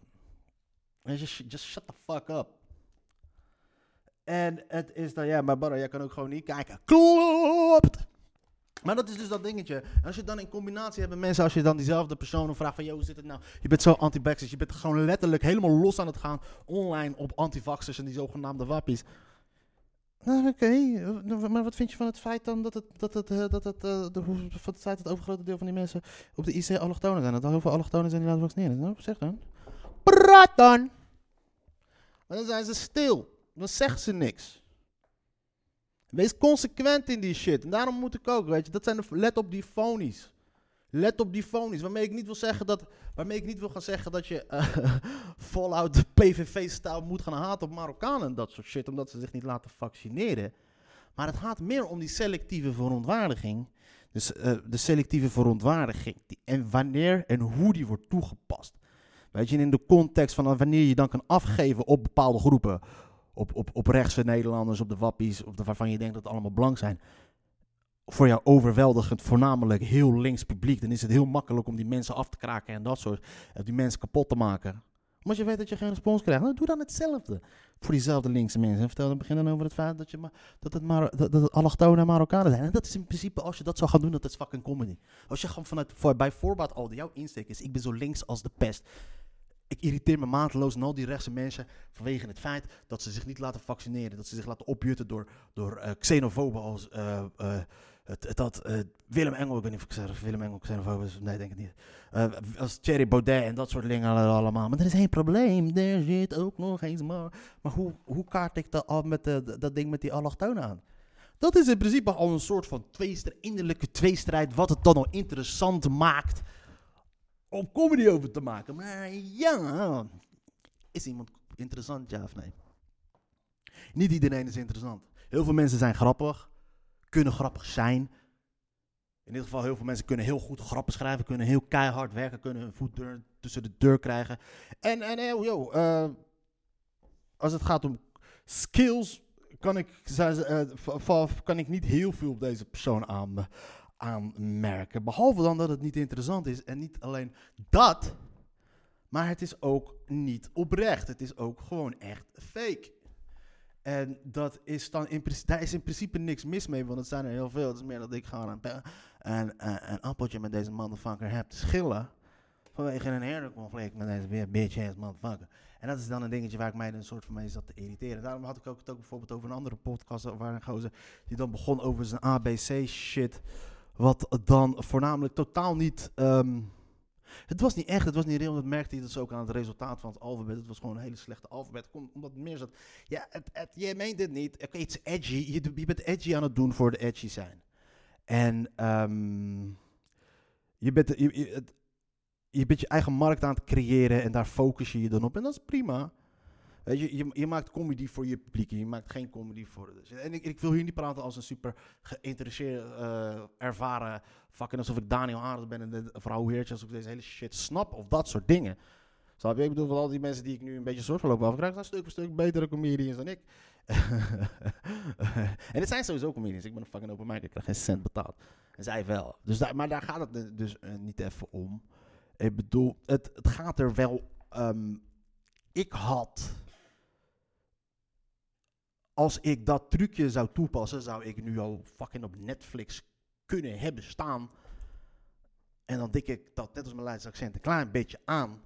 Just, just shut the fuck up. En het is dan, ja, maar brother, jij kan ook gewoon niet kijken. Klopt! Maar dat is dus dat dingetje. En als je het dan in combinatie hebt met mensen, als je dan diezelfde personen vraagt van, yo, hoe zit het nou? Je bent zo anti-vaxxers, je bent gewoon letterlijk helemaal los aan het gaan online op anti-vaxxers en die zogenaamde wappies. Nou, oké. Eh, Maar wat vind je van het feit dan dat het, dat het, eh, dat het, eh, de, hoe- van het feit dat het overgrote deel van die mensen op de IC allochtonen zijn? Dat er heel veel allochtonen zijn die laten vaccineren. Nou, zeg dan. Praat dan! Maar dan zijn ze stil. Dan zeggen ze niks. Wees consequent in die shit. En daarom moet ik ook, weet je, dat zijn de, let op die phonies. Let op die phonies. Waarmee ik niet wil zeggen dat, waarmee ik niet wil gaan zeggen dat je eh, [LAUGHS] voluit de PVV-stijl moet gaan haten op Marokkanen en dat soort shit, omdat ze zich niet laten vaccineren. Maar het gaat meer om die selectieve verontwaardiging. Dus eh, de selectieve verontwaardiging. En wanneer en hoe die wordt toegepast. Weet je, in de context van wanneer je dan kan afgeven op bepaalde groepen. Op, op, op rechtse Nederlanders, op de wappies, op de, waarvan je denkt dat het allemaal blank zijn. Voor jou overweldigend, voornamelijk heel links publiek. Dan is het heel makkelijk om die mensen af te kraken en dat soort. eh, die mensen kapot te maken. Maar als je weet dat je geen respons krijgt, nou, doe dan hetzelfde. Voor diezelfde linkse mensen. En vertel dan begin dan over het feit dat, je maar, dat het, maar, dat, Marokkanen zijn. En dat is in principe, als je dat zou gaan doen, dat is fucking comedy. Als je gewoon vanuit, voor, bij voorbaat al, jouw insteek is, ik ben zo links als de pest. Ik irriteer me mateloos aan al die rechtse mensen vanwege het feit dat ze zich niet laten vaccineren. Dat ze zich laten opjutten door, door eh, xenofoben als eh, eh, het, Willem Engel. Ik weet niet of ik Willem Engel xenofoob is. Nee, denk ik niet. Als Thierry Baudet en dat soort dingen allemaal. Maar er is geen probleem. Er zit ook nog eens maar. Maar hoe, hoe kaart ik dat, al met dat ding met die allochtonen aan? Dat is in principe al een soort van tweestrijd, innerlijke tweestrijd. Wat het dan al interessant maakt om comedy over te maken. Maar ja, is iemand interessant, ja of nee? Niet iedereen is interessant. Heel veel mensen zijn grappig, kunnen grappig zijn. In dit geval, heel veel mensen kunnen heel goed grappen schrijven, kunnen heel keihard werken, kunnen hun voet tussen de deur krijgen. En, en eh, yo, eh, als het gaat om skills, kan ik, eh, kan ik niet heel veel op deze persoon aan, aanmerken. Behalve dan dat het niet interessant is. En niet alleen dat, maar het is ook niet oprecht. Het is ook gewoon echt fake. En dat is dan in, daar is in principe niks mis mee, want het zijn er heel veel. Het is meer dat ik gewoon een, een, een, appeltje met deze motherfucker heb te schillen. Vanwege een herderconflict met deze bitch ass motherfucker. En dat is dan een dingetje waar ik mij een soort van mee zat te irriteren. Daarom had ik ook het ook bijvoorbeeld over een andere podcast waar een gozer die dan begon over zijn ABC shit. Wat dan voornamelijk totaal niet. ehm, het was niet echt, het was niet real. Dat merkte je dus ook aan het resultaat van het alfabet. Het was gewoon een hele slechte alfabet. Omdat meer zat. Ja, het, je meent het niet. Oké, het is edgy. Je, je bent edgy aan het doen voor de edgy zijn. En ehm, je, bent, je, je bent je eigen markt aan het creëren en daar focus je je dan op. En dat is prima. Je, maakt comedy voor je publiek je maakt geen comedy voor... Dus, en ik, ik wil hier niet praten als een super geïnteresseerde, eh, ervaren... fucking alsof ik Daniel Arends ben en de vrouw Heertje... als ik deze hele shit snap of dat soort dingen. Snap je? Ik bedoel, van al die mensen die ik nu een beetje soort van loop afkrijg... zijn stuk voor stuk betere comedians dan ik. [LAUGHS] en het zijn sowieso comedians. Ik ben een fucking open mic, ik krijg geen cent betaald. En zij wel. Dus daar, maar daar gaat het dus eh, niet even om. Ik bedoel, het, het gaat er wel... ehm, ik had als ik dat trucje zou toepassen, zou ik nu al fucking op Netflix kunnen hebben staan. En dan dik ik dat, net als mijn Leidse accent, een klein beetje aan.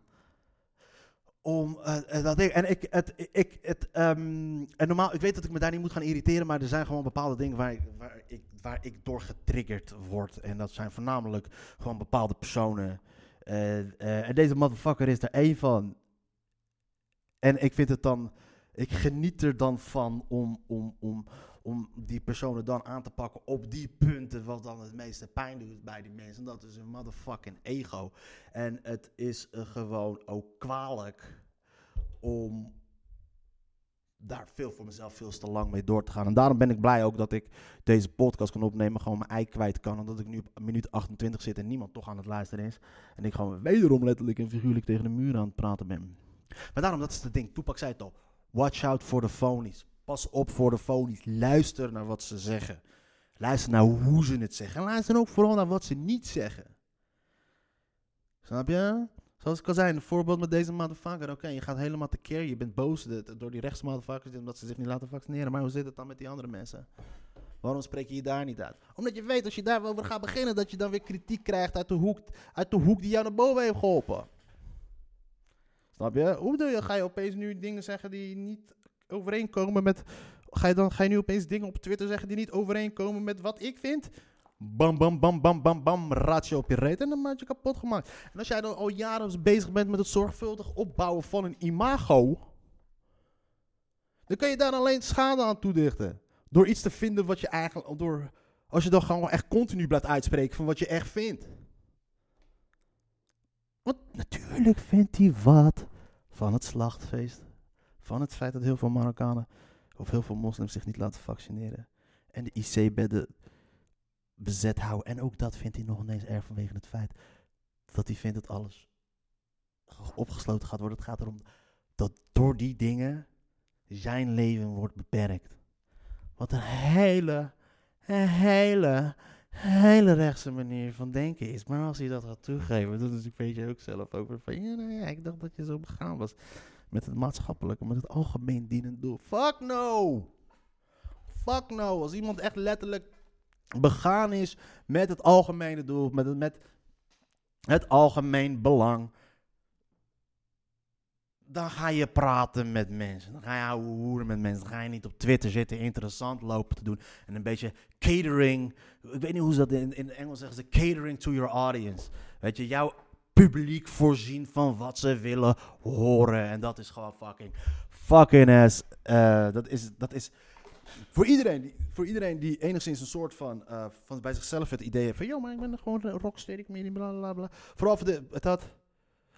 Om eh, eh, dat. En ik, het, ik, het, ehm, en normaal, ik weet dat ik me daar niet moet gaan irriteren, maar er zijn gewoon bepaalde dingen waar ik, waar ik, waar ik door getriggerd word. En dat zijn voornamelijk gewoon bepaalde personen. Eh, en deze motherfucker is er één van. En ik vind het dan. Ik geniet er dan van om, om, om, om die personen dan aan te pakken op die punten wat dan het meeste pijn doet bij die mensen. Dat is een motherfucking ego. En het is gewoon ook kwalijk om daar veel voor mezelf veel te lang mee door te gaan. En daarom ben ik blij ook dat ik deze podcast kan opnemen, gewoon mijn ei kwijt kan. Omdat ik nu op minuut 28 zit en niemand toch aan het luisteren is. En ik gewoon wederom letterlijk en figuurlijk tegen de muur aan het praten ben. Maar daarom, dat is het ding. Toepak zei het al. Watch out voor de phonies. Pas op voor de phonies. Luister naar wat ze zeggen. Luister naar hoe ze het zeggen. En luister ook vooral naar wat ze niet zeggen. Snap je? Zoals ik al zei, een voorbeeld met deze motherfucker. Oké, je gaat helemaal tekeer. Je bent boos door die rechtse motherfuckers omdat ze zich niet laten vaccineren. Maar hoe zit het dan met die andere mensen? Waarom spreek je je daar niet uit? Omdat je weet, als je daarover gaat beginnen, dat je dan weer kritiek krijgt uit de hoek, uit de hoek die jou naar boven heeft geholpen. Snap je? Hoe bedoel je? Ga je opeens nu dingen zeggen die niet overeenkomen met Ga je, dan, ga je nu opeens dingen op Twitter zeggen die niet overeenkomen met wat ik vind? Bam, bam, bam, bam, bam, bam, ratio op je reet en dan maak je kapot gemaakt. En als jij dan al jaren bezig bent met het zorgvuldig opbouwen van een imago, dan kan je daar alleen schade aan toedichten. Door iets te vinden wat je eigenlijk, door, als je dan gewoon echt continu blijft uitspreken van wat je echt vindt. Want natuurlijk vindt hij wat van het slachtfeest. Van het feit dat heel veel Marokkanen of heel veel moslims zich niet laten vaccineren. En de IC-bedden bezet houden. En ook dat vindt hij nog ineens erg vanwege het feit dat hij vindt dat alles opgesloten gaat worden. Het gaat erom dat door die dingen zijn leven wordt beperkt. Wat een hele, een hele, hele rechtse manier van denken is. Maar als hij dat gaat toegeven, dan is, weet je ook zelf over van, ja, nou ja, ik dacht dat je zo begaan was met het maatschappelijke, met het algemeen dienend doel. Fuck no! Fuck no! Als iemand echt letterlijk begaan is met het algemene doel, met met het algemeen belang, dan ga je praten met mensen. Dan ga je hoeren met mensen. Dan ga je niet op Twitter zitten interessant lopen te doen. En een beetje catering. Ik weet niet hoe ze dat in, in Engels zeggen. Ze catering to your audience. Weet je, jouw publiek voorzien van wat ze willen horen. En dat is gewoon fucking, fucking ass. Uh, dat is, dat is voor iedereen, die, voor iedereen die enigszins een soort van, uh, van bij zichzelf het idee heeft van, joh, maar ik ben gewoon een rockster, ik bla bla bla. Vooral voor de, het had,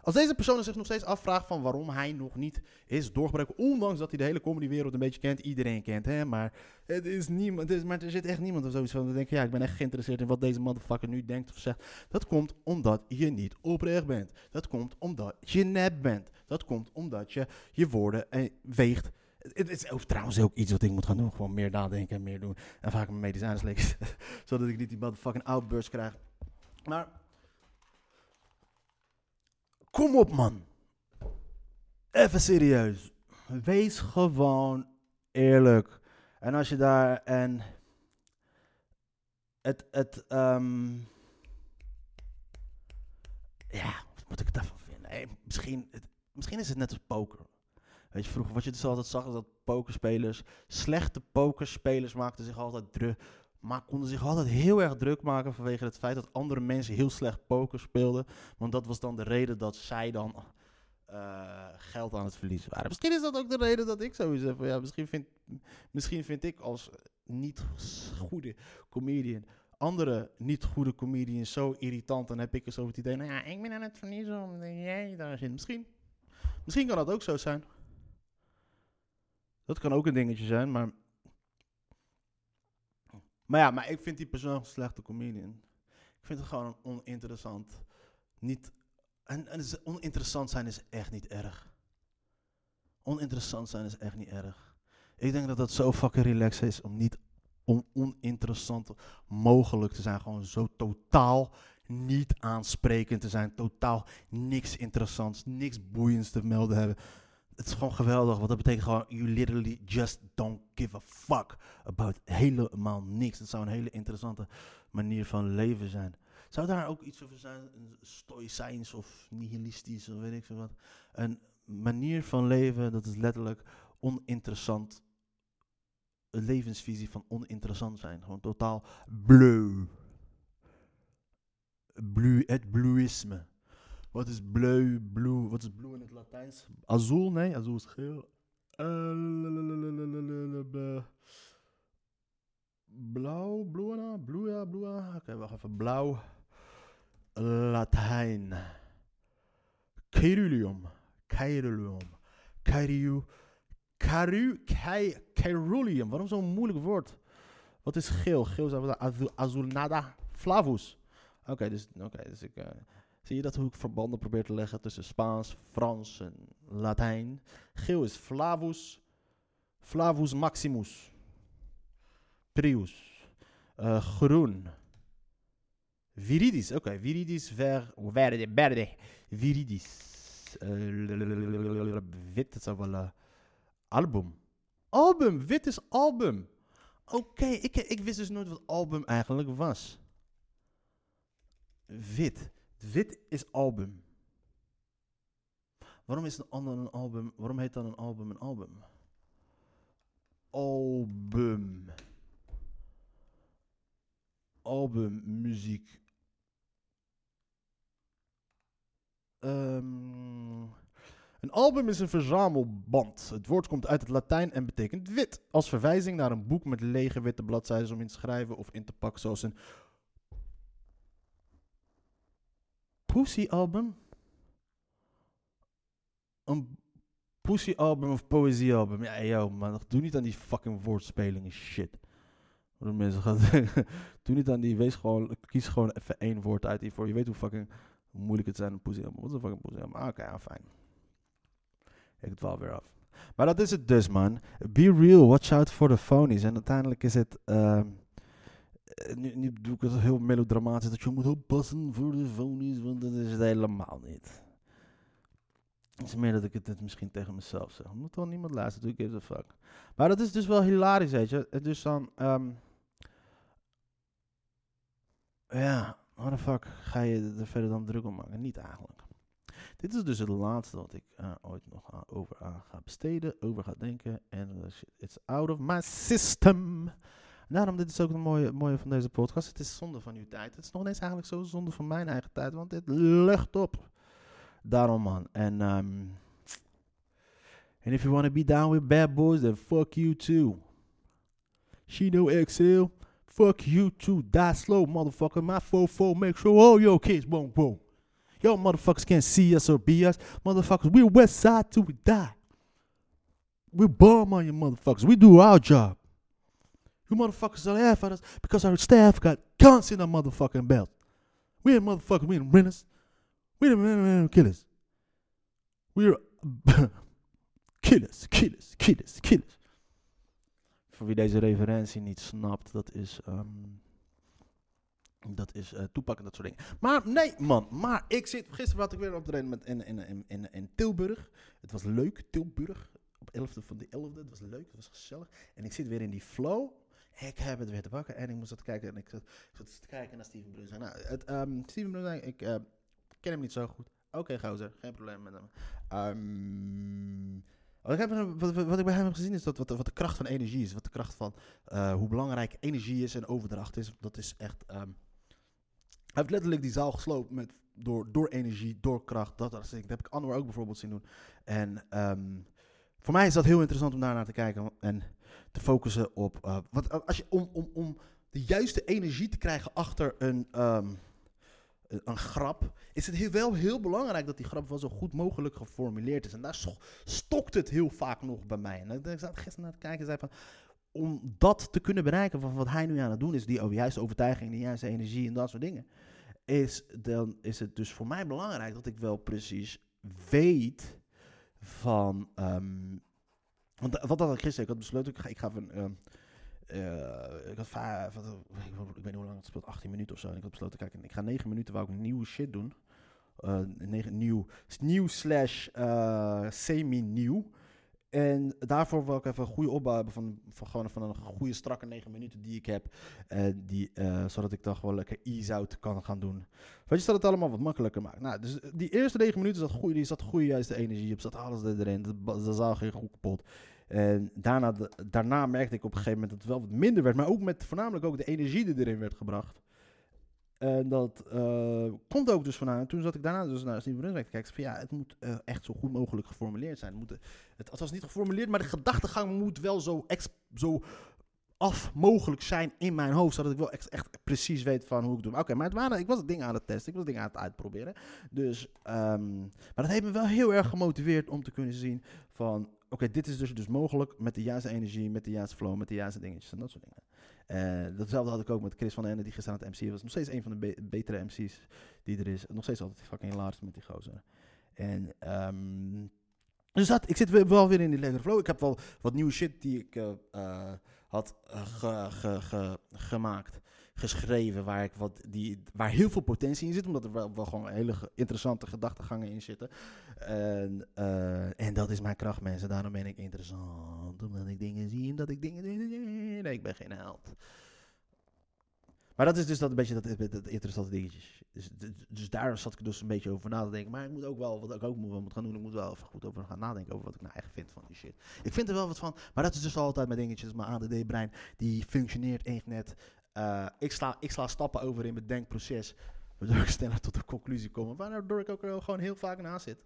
als deze persoon zich nog steeds afvraagt van waarom hij nog niet is doorgebroken, ondanks dat hij de hele comedywereld een beetje kent, iedereen kent hè, maar het is niemand, maar er zit echt niemand of zoiets van, dan denk je, ja, ik ben echt geïnteresseerd in wat deze motherfucker nu denkt of zegt. Dat komt omdat je niet oprecht bent. Dat komt omdat je nep bent. Dat komt omdat je je woorden eh, weegt het is trouwens ook iets wat ik moet gaan doen. Gewoon meer nadenken en meer doen. En vaak mijn medicijnen slikken. [LAUGHS] zodat ik niet die motherfucking outburst krijg. Maar. Kom op, man. Even serieus. Wees gewoon eerlijk. En als je daar. En. Het. het um, ja, wat moet ik daarvan vinden? Hey, misschien, het, misschien is het net als poker. Weet je, vroeger wat je dus altijd zag, is dat pokerspelers, slechte pokerspelers maakten zich altijd druk, maar konden zich altijd heel erg druk maken vanwege het feit dat andere mensen heel slecht poker speelden. Want dat was dan de reden dat zij dan uh, geld aan het verliezen waren. Misschien is dat ook de reden dat ik sowieso heb. Ja, misschien, vind, misschien vind ik als niet goede comedian andere niet goede comedians zo irritant. Dan heb ik eens over het idee, nou ja, ik ben aan het verliezen jij daar zit. Misschien, misschien kan dat ook zo zijn. Dat kan ook een dingetje zijn, maar. Maar ja, maar ik vind die persoon een slechte comedian. Ik vind het gewoon oninteressant. Niet. En, en oninteressant zijn is echt niet erg. Oninteressant zijn is echt niet erg. Ik denk dat dat zo fucking relaxed is om niet om oninteressant mogelijk te zijn. Gewoon zo totaal niet aansprekend te zijn. Totaal niks interessants, niks boeiends te melden hebben het is gewoon geweldig, want dat betekent gewoon, you literally just don't give a fuck about helemaal niks. Het zou een hele interessante manier van leven zijn. Zou daar ook iets over zijn, stoïcijns of nihilistisch of weet ik veel wat. Een manier van leven, dat is letterlijk oninteressant. Een levensvisie van oninteressant zijn. Gewoon totaal bleu. Bleu, het bluisme. Wat is bleu, blue? Wat is blue in het Latijns? Azul? Nee, azul is geel. Blauw, blue, blue, ja, blue. Oké, wacht even. Blauw. Latijn. Ceruleum. Ceruleum. Cariu. Caru. Ceruleum. Waarom zo'n moeilijk woord? Wat is geel? Geel is azul, nada. Flavus. Oké, dus, oké, dus ik... Uh, Zie je dat hoe ik verbanden probeer te leggen tussen Spaans, Frans en Latijn? Geel is Flavus, Flavus Maximus, Prius. Uh, groen, Viridis, oké. Viridis ver, verde, verde, Viridis. Uh, wit, is wel uh, album. Album, wit is album. Oké, ik, ik wist dus nooit wat album eigenlijk was. Wit. Wit is album. Waarom is een ander een album? Waarom heet dan een album een album? album. Album, muziek. Ehm, een album is een verzamelband. Het woord komt uit het Latijn en betekent wit. Als verwijzing naar een boek met lege witte bladzijden om in te schrijven of in te pakken, zoals een Pussy album. Een Pussy album of poëzie album. Ja, yo, man. Doe niet aan die fucking woordspelingen shit. Wat mensen gaan [LAUGHS] zeggen. Doe niet aan die. Wees gewoon. Kies gewoon even één woord uit hiervoor. Je weet hoe fucking moeilijk het zijn een pussy album. Wat is een fucking pussy album? Ah, Oké, ja, fijn. Ik dwaal weer af. Maar dat is het dus, man. Be real. Watch out for the phonies. En uiteindelijk is het. ehm, eh, nu, nu doe ik het heel melodramatisch. Dat je moet oppassen voor de phonies. Want dat is het helemaal niet. Het is meer dat ik het, misschien tegen mezelf zeg. Omdat wel niemand luistert. Who gives a fuck. Maar dat is dus wel hilarisch, weet je. Dus dan... ehm, ja, waar de fuck ga je er verder dan druk om maken? Niet eigenlijk. Dit is dus het laatste wat ik eh, ooit nog aan- over aan ga besteden, over ga denken. En eh, it's out of my system. Daarom, dit is ook een mooie, mooie van deze podcast. Het is zonde van uw tijd. Het is nog eens eigenlijk zo zonde van mijn eigen tijd, want dit lucht op. Daarom, man. En um, and if you want to be down with bad boys, then fuck you too. Shino XL, fuck you too. Die slow, motherfucker. My fofo, make sure all your kids won't go. Yo, motherfuckers can't see us or be us. Motherfuckers, we're west side till we die. We bomb on you motherfuckers. We do our job. You motherfuckers don't laugh at us because our staff got guns in our motherfucking belt. We ain't motherfuckers, we ain't renters. We ain't killers. We're [LAUGHS] killers, killers, killers, killers. Voor wie deze referentie niet snapt, dat is, ehm, dat is eh Toepak en dat soort dingen. Maar nee, man, maar ik zit, gisteren had ik weer een optreden met in, in, in, in, in Tilburg. Het was leuk, Tilburg, op 11e van de 11e, het was leuk, het was gezellig. En ik zit weer in die flow. Ik heb het weer te pakken en ik moest dat kijken en ik zat, ik zat te kijken naar Steven Bruce. Nou, het, ehm, Steven Bruce, ik eh, ken hem niet zo goed. Oké, gozer, geen probleem met hem. Ehm, wat, ik heb, wat, ik bij hem heb gezien is dat wat, wat de kracht van energie is. Wat de kracht van eh, hoe belangrijk energie is en overdracht is. Dat is echt. ehm, hij heeft letterlijk die zaal gesloopt met, door, door energie, door kracht. Dat, dat, dat heb ik Anwar ook bijvoorbeeld zien doen. En ehm, voor mij is dat heel interessant om daar naar te kijken en te focussen op. eh, wat, als je, om, om, om de juiste energie te krijgen achter een, ehm, een, een grap, is het heel, wel heel belangrijk dat die grap wel zo goed mogelijk geformuleerd is. En daar sto- stokt het heel vaak nog bij mij. En ik zat gisteren naar te kijken en zei van, om dat te kunnen bereiken van wat hij nu aan het doen is, die juiste overtuiging, die juiste energie en dat soort dingen, is, dan is het dus voor mij belangrijk dat ik wel precies weet van. ehm, want wat had ik gisteren? Ik had besloten, ik ik ga van. ehm, eh, ik had vijf, wat, ik, weet niet hoe lang het speelt, 18 minuten of zo. En ik had besloten, kijk, ik ga 9 minuten wou ik nieuwe shit doen. Eh, nieuw, nieuw slash eh, semi-nieuw. En daarvoor wil ik even een goede opbouw hebben van, van, gewoon van een goede strakke 9 minuten die ik heb. eh, die, eh, zodat ik dan gewoon lekker ease-out kan gaan doen. Weet je, dat het allemaal wat makkelijker maakt. Nou, dus die eerste 9 minuten zat goede, die zat goede juiste energie op, zat alles erin. De, de zaal ging goed kapot. En daarna, daarna merkte ik op een gegeven moment dat het wel wat minder werd, maar ook met voornamelijk ook de energie die erin werd gebracht. En dat eh, komt ook dus. En toen zat ik daarna dus naar Steven Brunswijk te kijken. Van ja, het moet eh, echt zo goed mogelijk geformuleerd zijn. Het, moet, eh, het, was niet geformuleerd, maar de gedachtegang moet wel zo, zo af mogelijk zijn in mijn hoofd. Zodat ik wel echt, precies weet van hoe ik doe. Oké, maar het waren, ik was het ding aan het testen. Ik was het ding aan het uitproberen. Dus, ehm, maar dat heeft me wel heel erg gemotiveerd om te kunnen zien van... Oké, dit is dus, dus mogelijk met de juiste energie, met de juiste flow, met de juiste dingetjes en dat soort dingen. Eh, datzelfde had ik ook met Chris van Ende, die gisteren aan het MC was. Nog steeds een van de be- betere MC's die er is. Nog steeds altijd fucking hilarisch met die gozer. En, ehm, dus dat, ik zit wel weer in die lekkere flow. Ik heb wel wat nieuwe shit die ik eh, eh, had ge- ge- ge- gemaakt, geschreven, waar, ik wat, die, waar heel veel potentie in zit. Omdat er wel, gewoon hele interessante gedachtegangen in zitten. En, eh, en dat is mijn kracht, mensen. Daarom ben ik interessant. Omdat ik dingen zie, omdat ik dingen... Nee, ik ben geen held. Maar dat is dus dat een beetje dat, dat, dat interessante dingetje. Dus, dus- dus daar zat ik dus een beetje over na te denken. Maar ik moet ook wel, wat ik ook moet, moet gaan doen, ik moet wel even goed over gaan nadenken over wat ik nou echt vind van die shit. Ik vind er wel wat van, maar dat is dus altijd mijn dingetjes. Mijn ADD-brein, die functioneert echt net. Eh, ik, sla, ik sla stappen over in mijn denkproces, waardoor ik sneller tot een conclusie kom. Waardoor ik ook gewoon heel vaak naast zit.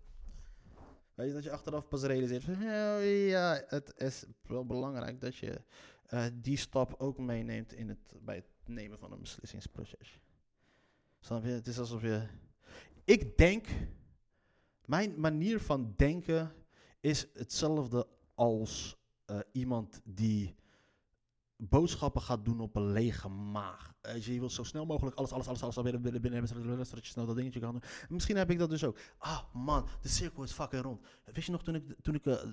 Weet je, dat je achteraf pas realiseert van, "Oh, ja, het is wel belangrijk dat je eh, die stap ook meeneemt in het, bij het nemen van een beslissingsproces. Het is alsof je... Ik denk, mijn manier van denken is hetzelfde als eh, iemand die boodschappen gaat doen op een lege maag. Je, wil zo snel mogelijk alles, alles, alles, alles al binnen, binnen, binnen hebben, zodat je snel dat dingetje kan doen. Misschien heb ik dat dus ook. Ah, man, de cirkel is fucking rond. Wist je nog toen ik, toen ik eh,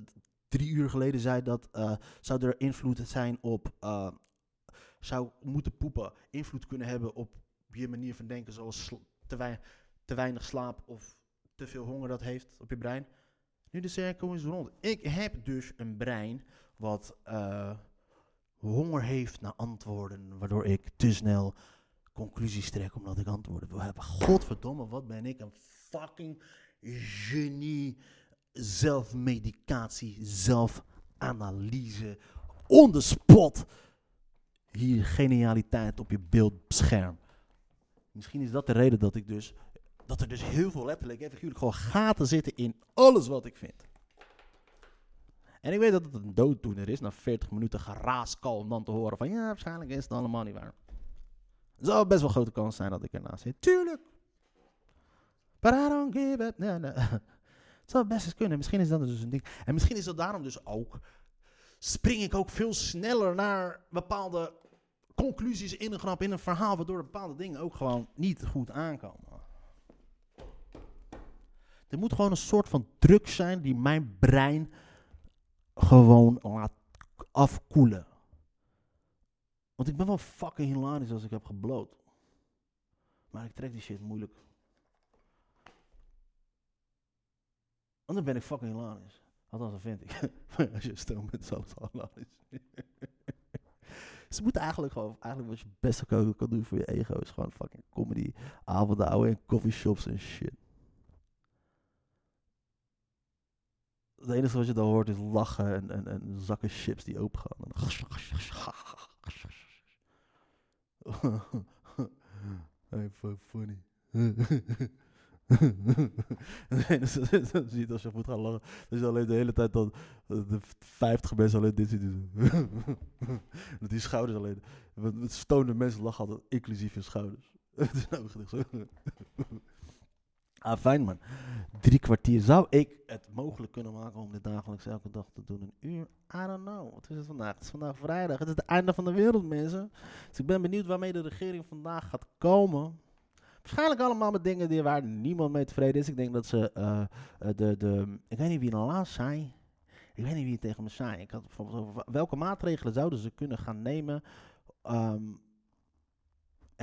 drie uur geleden zei dat eh, zou er invloed zijn op... eh, zou moeten poepen invloed kunnen hebben op je manier van denken, zoals te, te weinig slaap of te veel honger dat heeft op je brein. Nu de cirkel is rond. Ik heb dus een brein wat honger heeft naar antwoorden, waardoor ik te snel conclusies trek omdat ik antwoorden wil hebben. Godverdomme, wat ben ik een fucking genie. Zelfmedicatie, zelfanalyse, on the spot. Hier genialiteit op je beeldscherm. Misschien is dat de reden dat ik dus, dat er dus heel veel letterlijk en figuurlijk gewoon gaten zitten in alles wat ik vind. En ik weet dat het een dooddoener is, na 40 minuten geraaskal om dan te horen van ja, waarschijnlijk is het allemaal niet waar. Er zou best wel grote kans zijn dat ik ernaast zit. Tuurlijk. But I don't give. Nee, nee. [LAUGHS] Het zou best eens kunnen. Misschien is dat dus een ding. En misschien is dat daarom dus ook. Spring ik ook veel sneller naar bepaalde conclusies in een grap, in een verhaal, waardoor bepaalde dingen ook gewoon niet goed aankomen. Er moet gewoon een soort van druk zijn die mijn brein gewoon laat afkoelen. Want ik ben wel fucking hilarisch als ik heb gebloot. Maar ik trek die shit moeilijk. Want dan ben ik fucking hilarisch. Althans, dat vind ik. [LAUGHS] als je stom bent, is alles hilarisch. [LAUGHS] Ze moeten eigenlijk gewoon, eigenlijk wat je het beste kan, kan doen voor je ego, is gewoon fucking comedy, avonden houden in coffeeshops en shit. Het enige wat je dan hoort is lachen en, en, en zakken chips die open gaan. [LAUGHS] Hey, funny. [LAUGHS] Enige wat je ziet als je moet gaan lachen, dat je alleen de hele tijd dan de 50 mensen alleen dit zien. Dat [LAUGHS] die schouders alleen. Met, met stonende mensen lachen altijd inclusief je schouders. Het is nou gedicht zo. Ah, fijn man. Drie kwartier. Zou ik het mogelijk kunnen maken om dit dagelijks elke dag te doen? Een uur? I don't know. Wat is het vandaag? Het is vandaag vrijdag. Het is het einde van de wereld, mensen. Dus ik ben benieuwd waarmee de regering vandaag gaat komen. Waarschijnlijk allemaal met dingen die, waar niemand mee tevreden is. Ik denk dat ze eh, de, de... Ik weet niet wie nou laatst zei. Ik weet niet wie het tegen me zei. Ik had bijvoorbeeld over welke maatregelen zouden ze kunnen gaan nemen. Ehm,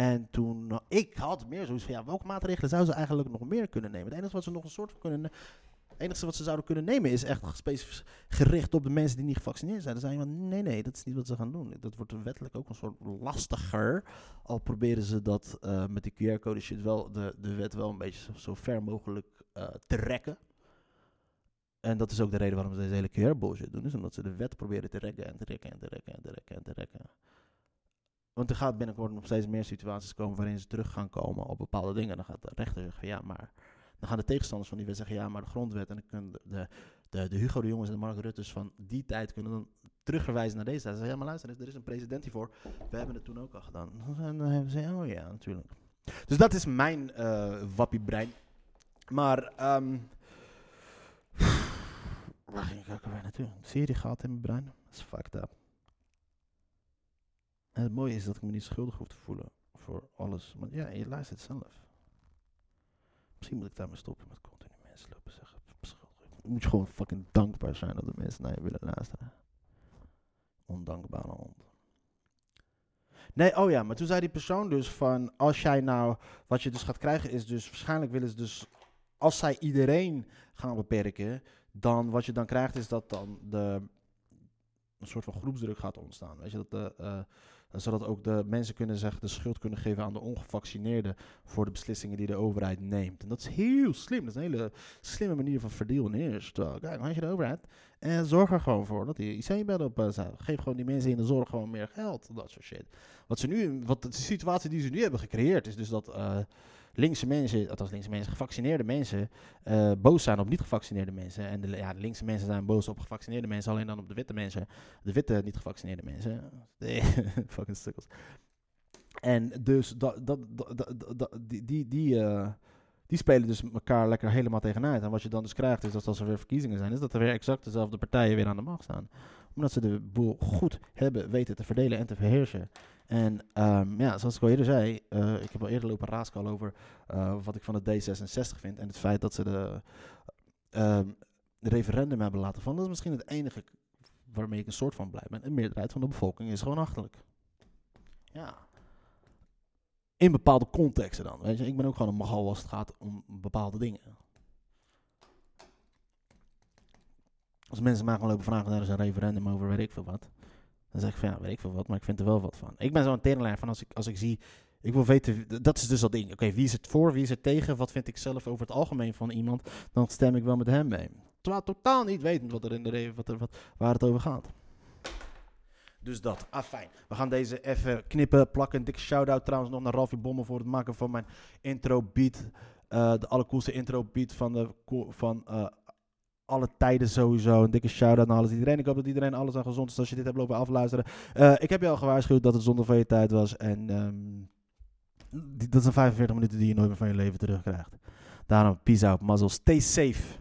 en toen, ik had meer zoiets van, ja, welke maatregelen zouden ze eigenlijk nog meer kunnen nemen? Het enige wat ze nog een soort van kunnen, ne- het enige wat ze zouden kunnen nemen is echt specifiek gericht op de mensen die niet gevaccineerd zijn. Dan zei je van, nee, nee, dat is niet wat ze gaan doen. Dat wordt wettelijk ook een soort lastiger. Al proberen ze dat eh, met die QR-code shit wel, de, de wet wel een beetje zo, zo ver mogelijk eh, te rekken. En dat is ook de reden waarom ze deze hele QR-bullshit doen. Is omdat ze de wet proberen te rekken en te rekken en te rekken en te rekken en te rekken. Want er gaat binnenkort nog steeds meer situaties komen waarin ze terug gaan komen op bepaalde dingen. Dan gaat de rechter zeggen ja, maar... Dan gaan de tegenstanders van die wet zeggen ja, maar de grondwet... En dan kunnen de, de, de, Hugo de Jongens en de Mark Ruttes van die tijd... kunnen dan terugverwijzen naar deze tijd. Ze zeggen ja, maar luister, er is een president hiervoor. We hebben het toen ook al gedaan. En dan hebben ze oh ja, natuurlijk. Dus dat is mijn eh wappiebrein. Maar... ehm waar ging ik ook alweer naartoe? Een serie gehad in mijn brein. Dat is fucked up. En het mooie is dat ik me niet schuldig hoef te voelen voor alles. Maar ja, je luistert zelf. Misschien moet ik daarmee stoppen met continu mensen lopen zeggen. Dan moet je gewoon fucking dankbaar zijn dat de mensen naar je willen luisteren. Ondankbare hond. Nee, oh ja, maar toen zei die persoon dus van, als jij nou, wat je dus gaat krijgen is dus, waarschijnlijk willen ze dus, als zij iedereen gaan beperken, dan wat je dan krijgt is dat dan de, een soort van groepsdruk gaat ontstaan. Weet je, dat de, eh, zodat ook de mensen kunnen zeggen, de schuld kunnen geven aan de ongevaccineerden voor de beslissingen die de overheid neemt. En dat is heel slim. Dat is een hele slimme manier van verdelen eerst. Kijk, had je de overheid. En zorg er gewoon voor dat die IC-bed op uh, staat. Geef gewoon die mensen in de zorg gewoon meer geld. Dat soort shit. Wat ze nu, wat de situatie die ze nu hebben gecreëerd, is dus dat uh, linkse mensen, althans linkse mensen, gevaccineerde mensen, uh, boos zijn op niet gevaccineerde mensen. En de, ja, de linkse mensen zijn boos op gevaccineerde mensen, alleen dan op de witte mensen. De witte niet gevaccineerde mensen. [LAUGHS] [LAUGHS] Fucking stukkels. En dus dat, dat, dat, dat, die, die, die, uh, die spelen dus elkaar lekker helemaal tegenuit. En wat je dan dus krijgt is dat als er weer verkiezingen zijn, is dat er weer exact dezelfde partijen weer aan de macht staan. Omdat ze de boel goed hebben weten te verdelen en te verheersen. En um, ja, zoals ik al eerder zei, uh, ik heb al eerder lopen raaskal over uh, wat ik van het D66 vind. En het feit dat ze de, de referendum hebben laten vallen. Dat is misschien het enige waarmee ik een soort van blij ben. Een meerderheid van de bevolking is gewoon achterlijk. Ja. In bepaalde contexten dan. Weet je, ik ben ook gewoon een magal als het gaat om bepaalde dingen. Als mensen mij gewoon lopen vragen, er is een referendum over, weet ik veel wat. Dan zeg ik van ja, weet ik veel wat, maar ik vind er wel wat van. Ik ben zo'n terenlijn van als ik, als ik zie, ik wil weten, dat is dus dat ding. Oké, wie is het voor, wie is het tegen, wat vind ik zelf over het algemeen van iemand, dan stem ik wel met hem mee. Terwijl totaal niet wetend wat er in de wat er, wat, waar het over gaat. Dus dat, ah fijn. We gaan deze even knippen, plakken. Dikke shout-out trouwens nog naar Ralfie Bommen voor het maken van mijn intro beat. Uh, de allercoolste intro beat van, de, van uh, alle tijden sowieso. Een dikke shout-out naar alles iedereen. Ik hoop dat iedereen alles aan gezond is als je dit hebt lopen afluisteren. Uh, ik heb je al gewaarschuwd dat het zonder van je tijd was. En die, dat zijn 45 minuten die je nooit meer van je leven terugkrijgt. Daarom, peace out, mazzel. Stay safe.